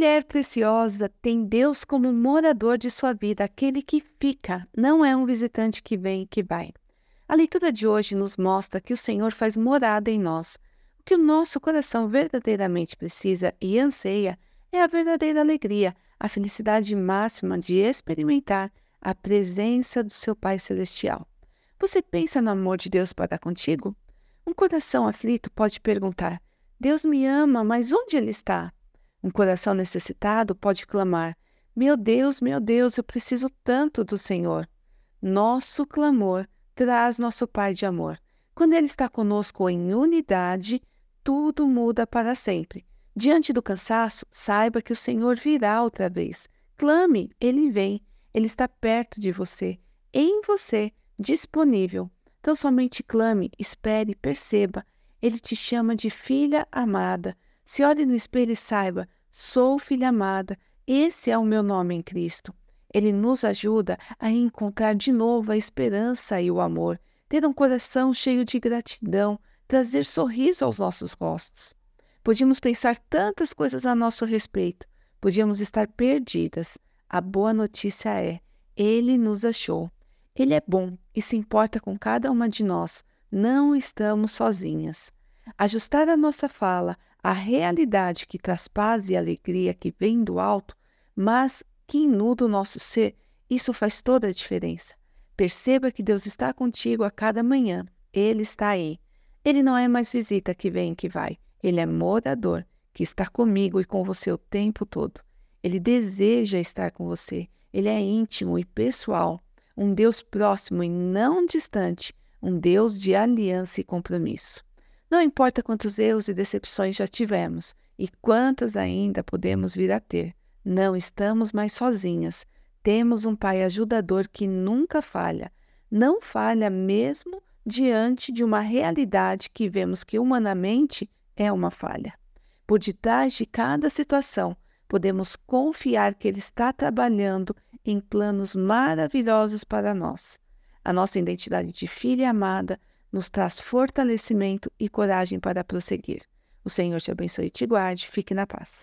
Mulher preciosa, tem Deus como morador de sua vida, aquele que fica, não é um visitante que vem e que vai. A leitura de hoje nos mostra que o Senhor faz morada em nós. O que o nosso coração verdadeiramente precisa e anseia é a verdadeira alegria, a felicidade máxima de experimentar a presença do seu Pai Celestial. Você pensa no amor de Deus para contigo? Um coração aflito pode perguntar: Deus me ama, mas onde Ele está? Um coração necessitado pode clamar: Meu Deus, meu Deus, eu preciso tanto do Senhor. Nosso clamor traz nosso Pai de amor. Quando Ele está conosco em unidade, tudo muda para sempre. Diante do cansaço, saiba que o Senhor virá outra vez. Clame, Ele vem. Ele está perto de você, em você, disponível. Então somente clame, espere, perceba. Ele te chama de filha amada. Se olhe no espelho e saiba, sou filha amada, esse é o meu nome em Cristo. Ele nos ajuda a encontrar de novo a esperança e o amor, ter um coração cheio de gratidão, trazer sorriso aos nossos rostos. Podíamos pensar tantas coisas a nosso respeito, podíamos estar perdidas. A boa notícia é: Ele nos achou. Ele é bom e se importa com cada uma de nós. Não estamos sozinhas. Ajustar a nossa fala à realidade que traz paz e alegria que vem do alto, mas que inuda o nosso ser, isso faz toda a diferença. Perceba que Deus está contigo a cada manhã. Ele está aí. Ele não é mais visita que vem e que vai. Ele é morador, que está comigo e com você o tempo todo. Ele deseja estar com você. Ele é íntimo e pessoal, um Deus próximo e não distante, um Deus de aliança e compromisso. Não importa quantos erros e decepções já tivemos e quantas ainda podemos vir a ter, não estamos mais sozinhas. Temos um Pai ajudador que nunca falha. Não falha mesmo diante de uma realidade que vemos que humanamente é uma falha. Por detrás de cada situação, podemos confiar que Ele está trabalhando em planos maravilhosos para nós. A nossa identidade de filha amada nos traz fortalecimento e coragem para prosseguir. O Senhor te abençoe e te guarde. Fique na paz.